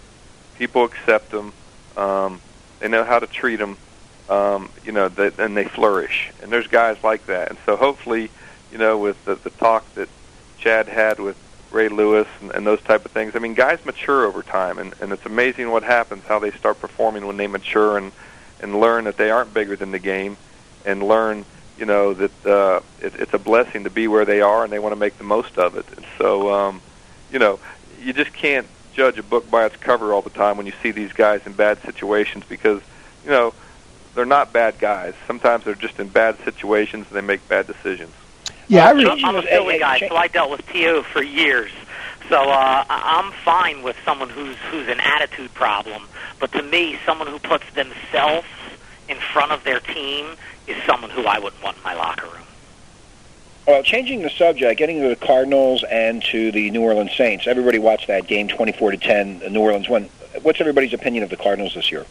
People accept them. Um, they know how to treat them. Um, you know, that, and they flourish. And there's guys like that. And so hopefully, you know, with the, the talk that Chad had with Ray Lewis and, and those type of things. I mean, guys mature over time, and, and it's amazing what happens, how they start performing when they mature and and learn that they aren't bigger than the game, and learn, you know, that uh, it, it's a blessing to be where they are, and they want to make the most of it. And so, um, you know, you just can't judge a book by its cover all the time when you see these guys in bad situations because, you know, they're not bad guys. Sometimes they're just in bad situations and they make bad decisions. Yeah, I I'm, I'm a Philly guy, so I dealt with T.O. for years. So uh, I'm fine with someone who's who's an attitude problem. But to me, someone who puts themselves in front of their team is someone who I wouldn't want in my locker room. Well, changing the subject, getting to the Cardinals and to the New Orleans Saints. Everybody watched that game, twenty-four to ten. New Orleans won. What's everybody's opinion of the Cardinals this year?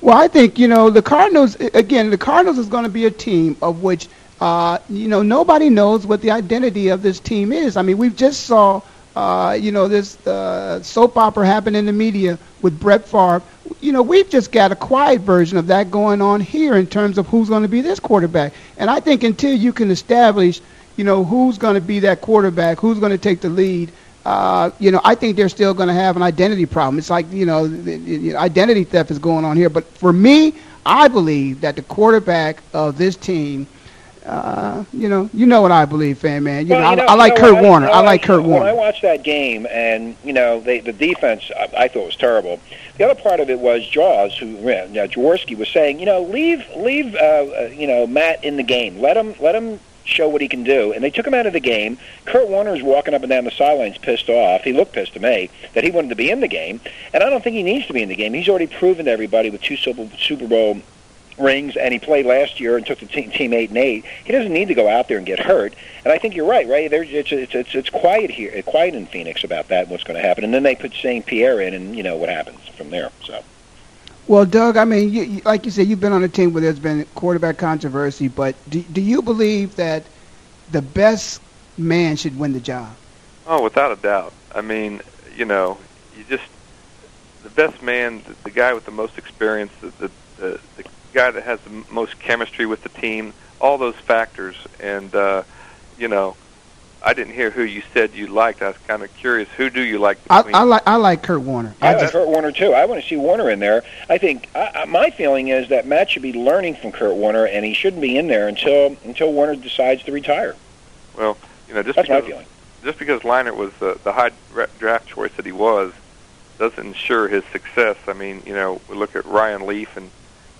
Well, I think you know the Cardinals. Again, the Cardinals is going to be a team of which uh, you know nobody knows what the identity of this team is. I mean, we've just saw uh, you know this uh, soap opera happened in the media with Brett Favre. You know, we've just got a quiet version of that going on here in terms of who's going to be this quarterback. And I think until you can establish, you know, who's going to be that quarterback, who's going to take the lead. Uh, you know, I think they're still going to have an identity problem. It's like you know, identity theft is going on here. But for me, I believe that the quarterback of this team, uh, you know, you know what I believe, fan man. You, Well, know, you know, I, I like you know, Kurt Warner. when I like Kurt When I watched that game, and you know, they, the defense, I, I thought was terrible. The other part of it was Jaws, who you know, Jaworski was saying, you know, leave leave uh, uh, you know Matt in the game. Let him let him show what he can do. And they took him out of the game. Kurt Warner's walking up and down the sidelines pissed off. He looked pissed to me that he wanted to be in the game, and I don't think he needs to be in the game. He's already proven to everybody with two Super, Super Bowl rings, and he played last year and took the team, team eight and eight. He doesn't need to go out there and get hurt. And I think you're right, right? There's, it's, it's it's it's quiet here, uh, quiet in Phoenix about that. What's going to happen? And then they put St. Pierre in, and you know what happens from there. So. Well, Doug, I mean, you, you, like you said, you've been on a team where there's been quarterback controversy, but do, do you believe that the best man should win the job? Oh, without a doubt. I mean, you know, you just the best man, the, the guy with the most experience, the, the the the guy that has the most chemistry with the team, all those factors, and uh, you know, I didn't hear who you said you liked. I was kind of curious. Who do you like? I, I like I like Kurt Warner. I, I like Kurt Warner too. I want to see Warner in there. I think I, I, my feeling is that Matt should be learning from Kurt Warner, and he shouldn't be in there until until Warner decides to retire. Well, you know, just That's because my feeling. just because Leinart was the, the high draft choice that he was, doesn't ensure his success. I mean, you know, we look at Ryan Leaf, and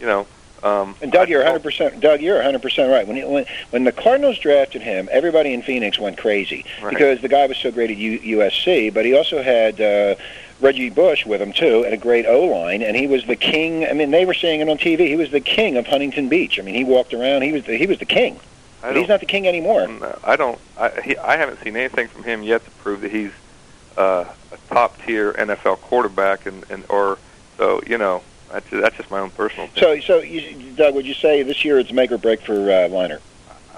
you know, um, And Doug, you're 100 percent. Doug, you're 100 percent right. When, he, when when the Cardinals drafted him, everybody in Phoenix went crazy Right. because the guy was so great at U, USC, but he also had. Uh, Reggie Bush with him too, and a great O line, and he was the king. I mean, they were saying it on TV. He was the king of Huntington Beach. I mean, he walked around. He was the, he was the king. But he's not the king anymore. No, I don't. I, he, I haven't seen anything from him yet to prove that he's uh, a top tier NFL quarterback, and, and or so you know. That's just, that's just my own personal. Opinion. So, so you, Doug, would you say this year it's make or break for uh, Liner?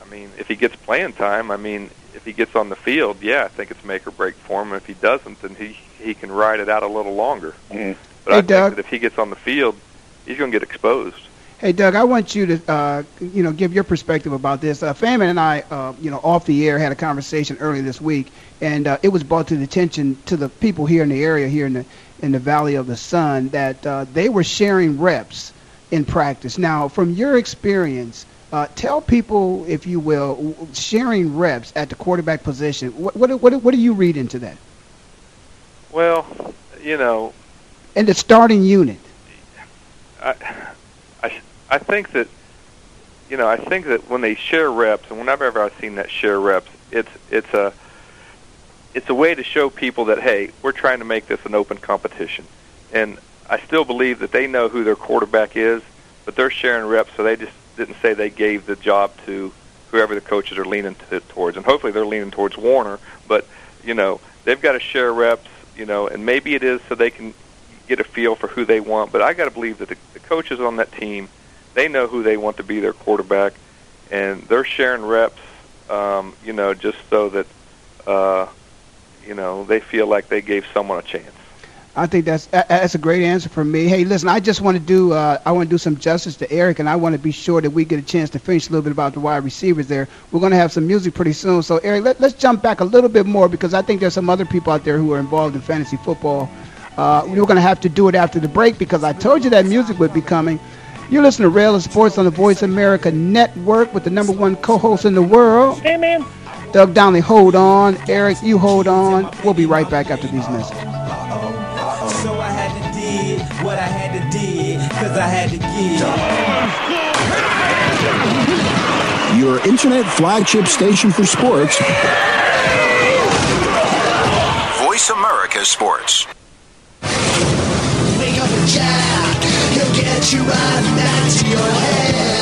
I mean, if he gets playing time, I mean, if he gets on the field, yeah, I think it's make or break for him. If he doesn't, then he he can ride it out a little longer. Mm-hmm. But Hey, I think Doug. that if he gets on the field, he's going to get exposed. Hey, Doug, I want you to, uh, you know, give your perspective about this. Uh, Faman and I, uh, you know, off the air had a conversation earlier this week, and uh, it was brought to the attention to the people here in the area, here in the in the Valley of the Sun, that uh, they were sharing reps in practice. Now, from your experience, uh, tell people, if you will, sharing reps at the quarterback position. What what what, what do you read into that? Well, you know, And the starting unit. I, I, I think that, you know, I think that when they share reps, and whenever I've seen that share reps, it's it's a it's a way to show people that hey, we're trying to make this an open competition, and I still believe that they know who their quarterback is, but they're sharing reps, so they just didn't say they gave the job to whoever the coaches are leaning to, towards, and hopefully they're leaning towards Warner, but you know they've got to share reps, you know, and maybe it is so they can get a feel for who they want. But I got to believe that the, the coaches on that team, they know who they want to be their quarterback, and they're sharing reps, um, you know, just so that, uh, you know, they feel like they gave someone a chance. I think that's that's a great answer for me. Hey, listen, I just want to do uh, I want to do some justice to Eric, and I want to be sure that we get a chance to finish a little bit about the wide receivers there. We're going to have some music pretty soon, so Eric, let, let's jump back a little bit more because I think there's some other people out there who are involved in fantasy football. Uh, we're going to have to do it after the break because I told you that music would be coming. You're listening to Ray Ellis Sports on the Voice America Network with the number one co-host in the world. Hey, man. Doug Donley, hold on. Eric, you hold on. We'll be right back after these messages. So I had to did what I had to did, cause I had to give. Your internet flagship station for sports. Voice America Sports. Wake up and jack, he'll get you right back to your head.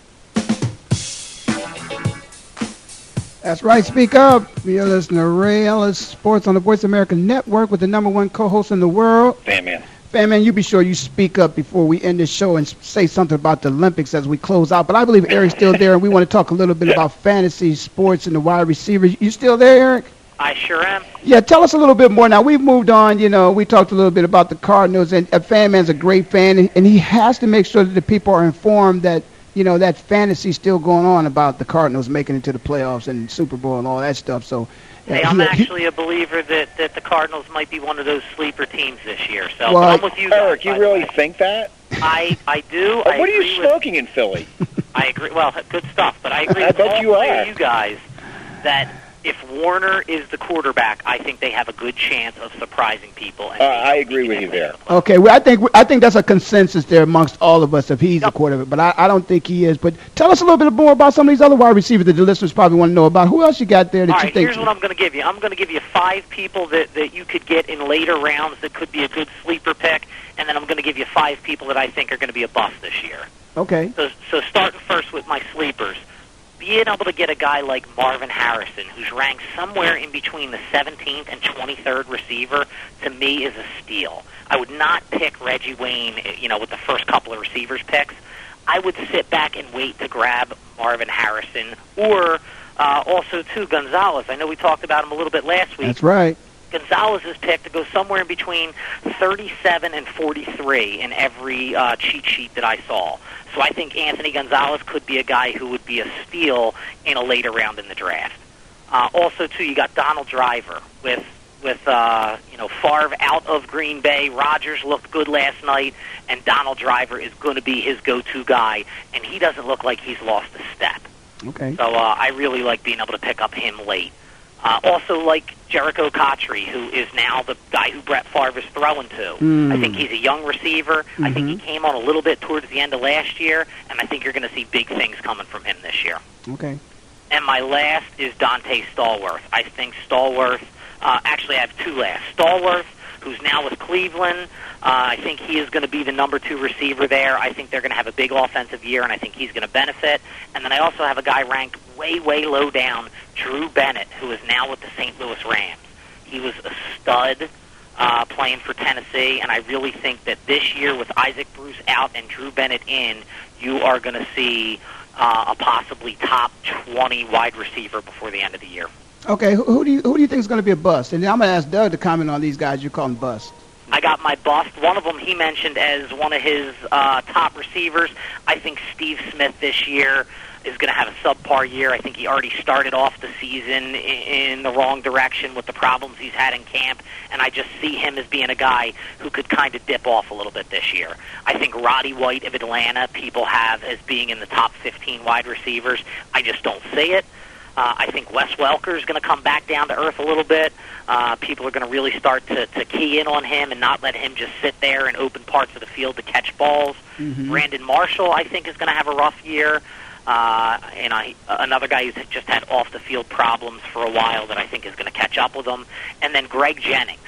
That's right. Speak up. You're listening to Ray Ellis Sports on the Voice America Network with the number one co-host in the world. Fan man. Fan man, you be sure you speak up before we end this show and say something about the Olympics as we close out. But I believe Eric's still there, and we want to talk a little bit about fantasy sports and the wide receivers. You still there, Eric? I sure am. Yeah, tell us a little bit more. Now we've moved on. You know, we talked a little bit about the Cardinals, and a fan man's a great fan, and, and he has to make sure that the people are informed that you know that fantasy still going on about the Cardinals making it to the playoffs and Super Bowl and all that stuff. So, uh, Hey, I'm he- he- actually a believer that, that the Cardinals might be one of those sleeper teams this year. So Well, I'm with you guys. Eric, you really think that? I I do. Like, I what are you agree with- smoking in Philly? I agree. Well, good stuff. But I agree I with bet all you three are. of you guys that if Warner is the quarterback, I think they have a good chance of surprising people. And Uh, I agree with you there. Okay, well, I think I think that's a consensus there amongst all of us if he's the quarterback, but I, I don't think he is. But tell us a little bit more about some of these other wide receivers that the listeners probably want to know about. Who else you got there that All you right, think? here's what I'm going to give you. I'm going to give you five people that, that you could get in later rounds that could be a good sleeper pick, and then I'm going to give you five people that I think are going to be a bust this year. Okay. So, so starting first with my sleepers, being able to get a guy like Marvin Harrison, who's ranked somewhere in between the 17th and 23rd receiver, to me is a steal. I would not pick Reggie Wayne, you know, with the first couple of receivers picks. I would sit back and wait to grab Marvin Harrison or uh, also too Gonzalez. I know we talked about him a little bit last week. That's right. Gonzalez's pick to go somewhere in between 37 and 43 in every uh, cheat sheet that I saw. So I think Anthony Gonzalez could be a guy who would be a steal in a later round in the draft. Uh, also, too, you got Donald Driver with with uh, you know Favre out of Green Bay. Rodgers looked good last night, and Donald Driver is going to be his go-to guy, and he doesn't look like he's lost a step. Okay. So uh, I really like being able to pick up him late. Uh, also, like Jerricho Cotchery, who is now the guy who Brett Favre is throwing to. Mm. I think he's a young receiver. I think he came on a little bit towards the end of last year, and I think you're going to see big things coming from him this year. Okay. And my last is Donté Stallworth. I think Stallworth. Uh, actually, I have two last. Stallworth, who's now with Cleveland. Uh, I think he is going to be the number two receiver there. I think they're going to have a big offensive year, and I think he's going to benefit. And then I also have a guy ranked way, way low down, Drew Bennett, who is now with the St. Louis Rams. He was a stud uh, playing for Tennessee, and I really think that this year, with Isaac Bruce out and Drew Bennett in, you are going to see uh, a possibly top 20 wide receiver before the end of the year. Okay. Who, who do you who do you think is going to be a bust? And I'm going to ask Doug to comment on these guys you're calling bust. I got my bust. One of them he mentioned as one of his uh, top receivers. I think Steve Smith this year is going to have a subpar year. I think he already started off the season i- in the wrong direction with the problems he's had in camp, and I just see him as being a guy who could kind of dip off a little bit this year. I think Roddy White of Atlanta people have as being in the top 15 wide receivers. I just don't see it. Uh, I think Wes Welker is going to come back down to earth a little bit. Uh, people are going to really start to, to key in on him and not let him just sit there in open parts of the field to catch balls. Mm-hmm. Brandon Marshall, I think, is going to have a rough year. Uh, and I, another guy who's just had off the field problems for a while that I think is going to catch up with him. And then Greg Jennings.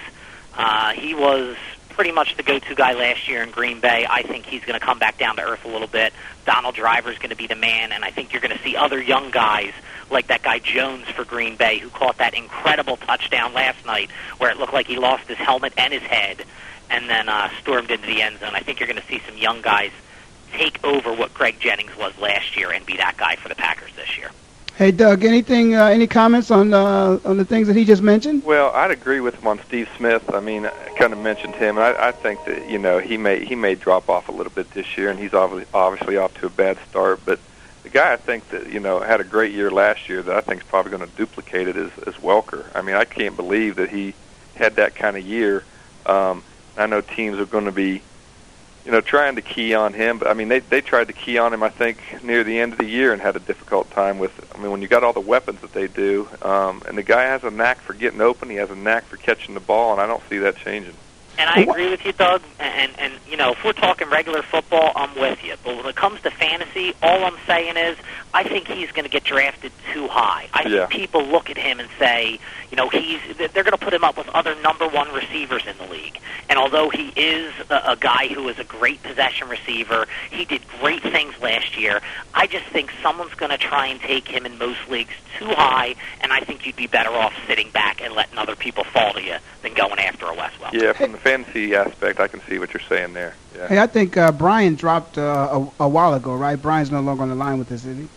Uh, he was pretty much the go-to guy last year in Green Bay. I think he's going to come back down to earth a little bit. Donald Driver is going to be the man, and I think you're going to see other young guys like that guy Jones for Green Bay who caught that incredible touchdown last night where it looked like he lost his helmet and his head and then uh, stormed into the end zone. I think you're going to see some young guys take over what Greg Jennings was last year and be that guy for the Packers this year. Hey, Doug, anything, uh, any comments on uh, on the things that he just mentioned? Well, I'd agree with him on Steve Smith. I mean, I kind of mentioned him. I, I think that you know he may he may drop off a little bit this year, and he's obviously obviously off to a bad start. But the guy I think that you know had a great year last year that I think is probably going to duplicate it is, is Welker. I mean, I can't believe that he had that kind of year. Um, I know teams are going to be you know, trying to key on him. But I mean, they they tried to key on him. I think near the end of the year and had a difficult time with. I mean, when you got all the weapons that they do, um, and the guy has a knack for getting open. He has a knack for catching the ball, and I don't see that changing. And I agree with you, Doug. And and you know, if we're talking regular football, I'm with you. But when it comes to fantasy, all I'm saying is I think he's going to get drafted too high. I Yeah. think people look at him and say, you know, he's they're going to put him up with other number one receivers in the league. And although he is a, a guy who is a great possession receiver, he did great things last year. I just think someone's going to try and take him in most leagues too high, and I think you'd be better off sitting back and letting other people fall to you than going after a Westwell. Yeah, from the fantasy aspect, I can see what you're saying there. Hey, I think uh, Brian dropped uh, a, a while ago, right? Brian's no longer on the line with us, is he?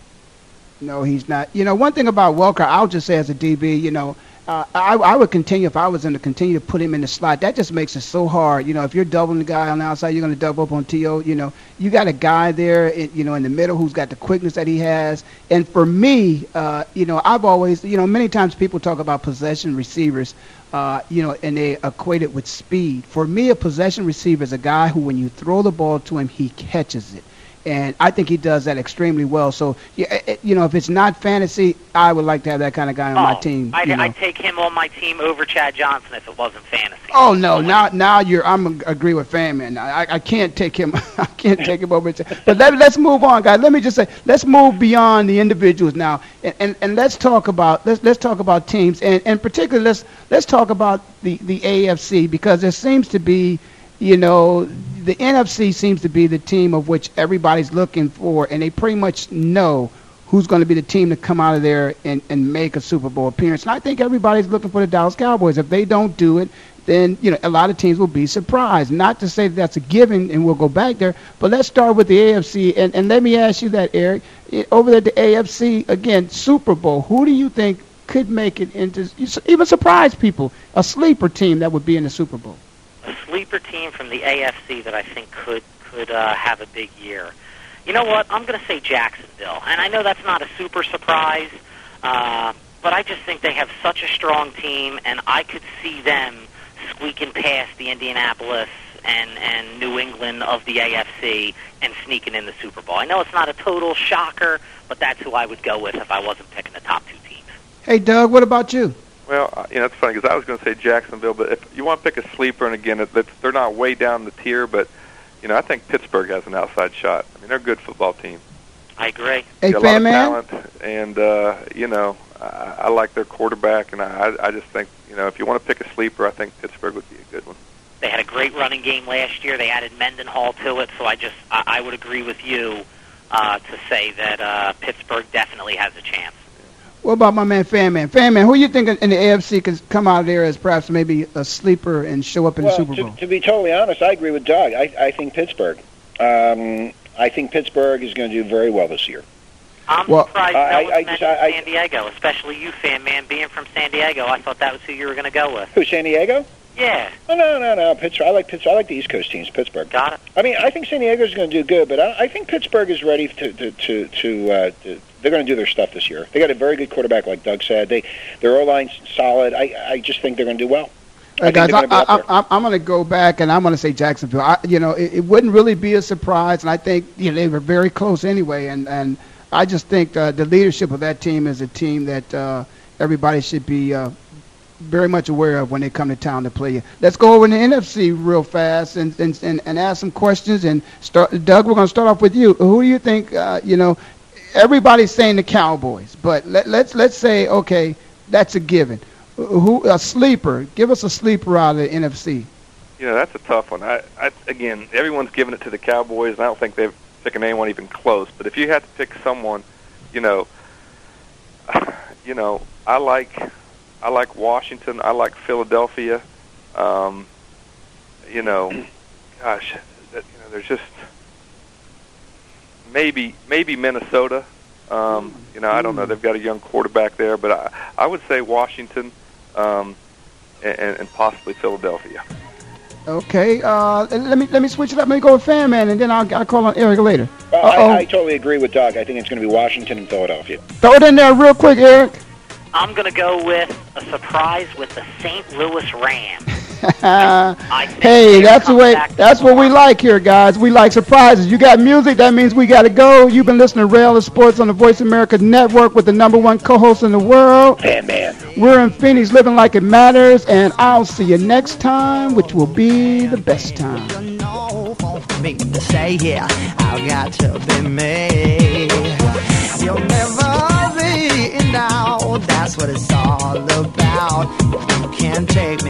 No, he's not. You know, one thing about Welker, I'll just say as a DB, you know, uh, I, I would continue if I was going to continue to put him in the slot. That just makes it so hard. You know, if you're doubling the guy on the outside, you're going to double up on To. You know, you got a guy there, in, you know, in the middle who's got the quickness that he has. And for me, uh, you know, I've always, you know, many times people talk about possession receivers, uh, you know, and they equate it with speed. For me, a possession receiver is a guy who, when you throw the ball to him, he catches it and I think he does that extremely well. So, it- it- eh, eh, you know, if it's not fantasy, I would like to have that kind of guy on my Oh, team. I'd, you know. I'd take him on my team over Chad Johnson if it wasn't fantasy. Oh no! Now, now you're. I'm agree with Fan Man. I, I can't take him. I can't take him over. But let, let's move on, guys. Let me just say, let's move beyond the individuals now, and, and, and let's talk about let's let's talk about teams, and and particularly let's let's talk about the the AFC because there seems to be, you know, the NFC seems to be the team of which everybody's looking for, and they pretty much know who's going to be the team to come out of there and, and make a Super Bowl appearance. And I think everybody's looking for the Dallas Cowboys. If they don't do it, then you know a lot of teams will be surprised. Not to say that that's a given, and we'll go back there. But let's start with the AFC, and, and let me ask you that, Eric. Over there, at the AFC again, Super Bowl. Who do you think could make it into even surprise people? A sleeper team that would be in the Super Bowl. A sleeper team from the AFC that I think could could uh, have a big year. You know what? I'm going to say Jacksonville, and I know that's not a super surprise, uh, but I just think they have such a strong team, and I could see them squeaking past the Indianapolis and and New England of the AFC and sneaking in the Super Bowl. I know it's not a total shocker, but that's who I would go with if I wasn't picking the top two teams. Hey, Doug, what about you? Well, uh, you know, it's funny because I was going to say Jacksonville, but if you want to pick a sleeper, and again, it, it's, they're not way down the tier, but you know, I think Pittsburgh has an outside shot. I mean, they're a good football team. I agree. Hey, Got a lot of man. talent, and uh, you know, I, I like their quarterback, and I, I just think you know, if you want to pick a sleeper, I think Pittsburgh would be a good one. They had a great running game last year. They added Mendenhall to it, so I just I, I would agree with you uh, to say that uh, Pittsburgh definitely has a chance. What about my man Fan Man? Fan Man, who you think in the AFC could come out of there as perhaps maybe a sleeper and show up in well, the Super to, Bowl? to be totally honest, I agree with Doug. I, I think Pittsburgh. Um, I think Pittsburgh is going to do very well this year. I'm Well, surprised I- no I- one's I just- I- San Diego, especially you, fan man, being from San Diego. I thought that was who you were going to go with. Who, San Diego? Yeah, Oh, no, no, no. Pittsburgh. I like Pittsburgh. I like the East Coast teams. Pittsburgh. got it. I mean, I think San Diego's going to do good, but I, I think Pittsburgh is ready to to to, to, uh, to they're going to do their stuff this year. They got a very good quarterback, like Doug said. They their O line's solid. I I just think they're going to do well. I think guys, they're I, gonna be up I, there. I, I'm going to go back and I'm going to say Jacksonville. I, you know, it, it wouldn't really be a surprise, and I think you know they were very close anyway. And and I just think uh, the leadership of that team is a team that uh, everybody should be uh, very much aware of when they come to town to play you. Let's go over in the NFC real fast and and, and, and ask some questions. And start, Doug, we're going to start off with you. Who do you think? Uh, you know, everybody's saying the Cowboys, but let, let's let's say okay, that's a given. Who a sleeper? Give us a sleeper out of the NFC. Know, that's a tough one. I, I again, everyone's giving it to the Cowboys, and I don't think they've taken anyone even close. But if you had to pick someone, you know, you know, I like I like Washington. I like Philadelphia. Um, you know, gosh, that, you know, there's just maybe maybe Minnesota. Um, you know, I don't know. They've got a young quarterback there, but I I would say Washington um, and, and possibly Philadelphia. Okay, uh, let me let me switch it up. Let me go with Fan Man, and then I'll, I'll call on Eric later. Well, I, I totally agree with Doug. I think it's going to be Washington and Philadelphia. Throw it in there real quick, Eric. I'm going to go with a surprise with the St. Louis Rams. hey, that's the way. That's what we like here, guys. We like surprises. You got music, that means we got to go. You've been listening to Ray Ellis Sports on the Voice America Network with the number one co-host in the world. Man, man. We're in Phoenix, living like it matters, and I'll see you next time, which will be the best time. me to seeing now. That's what it's all about. You can't take me.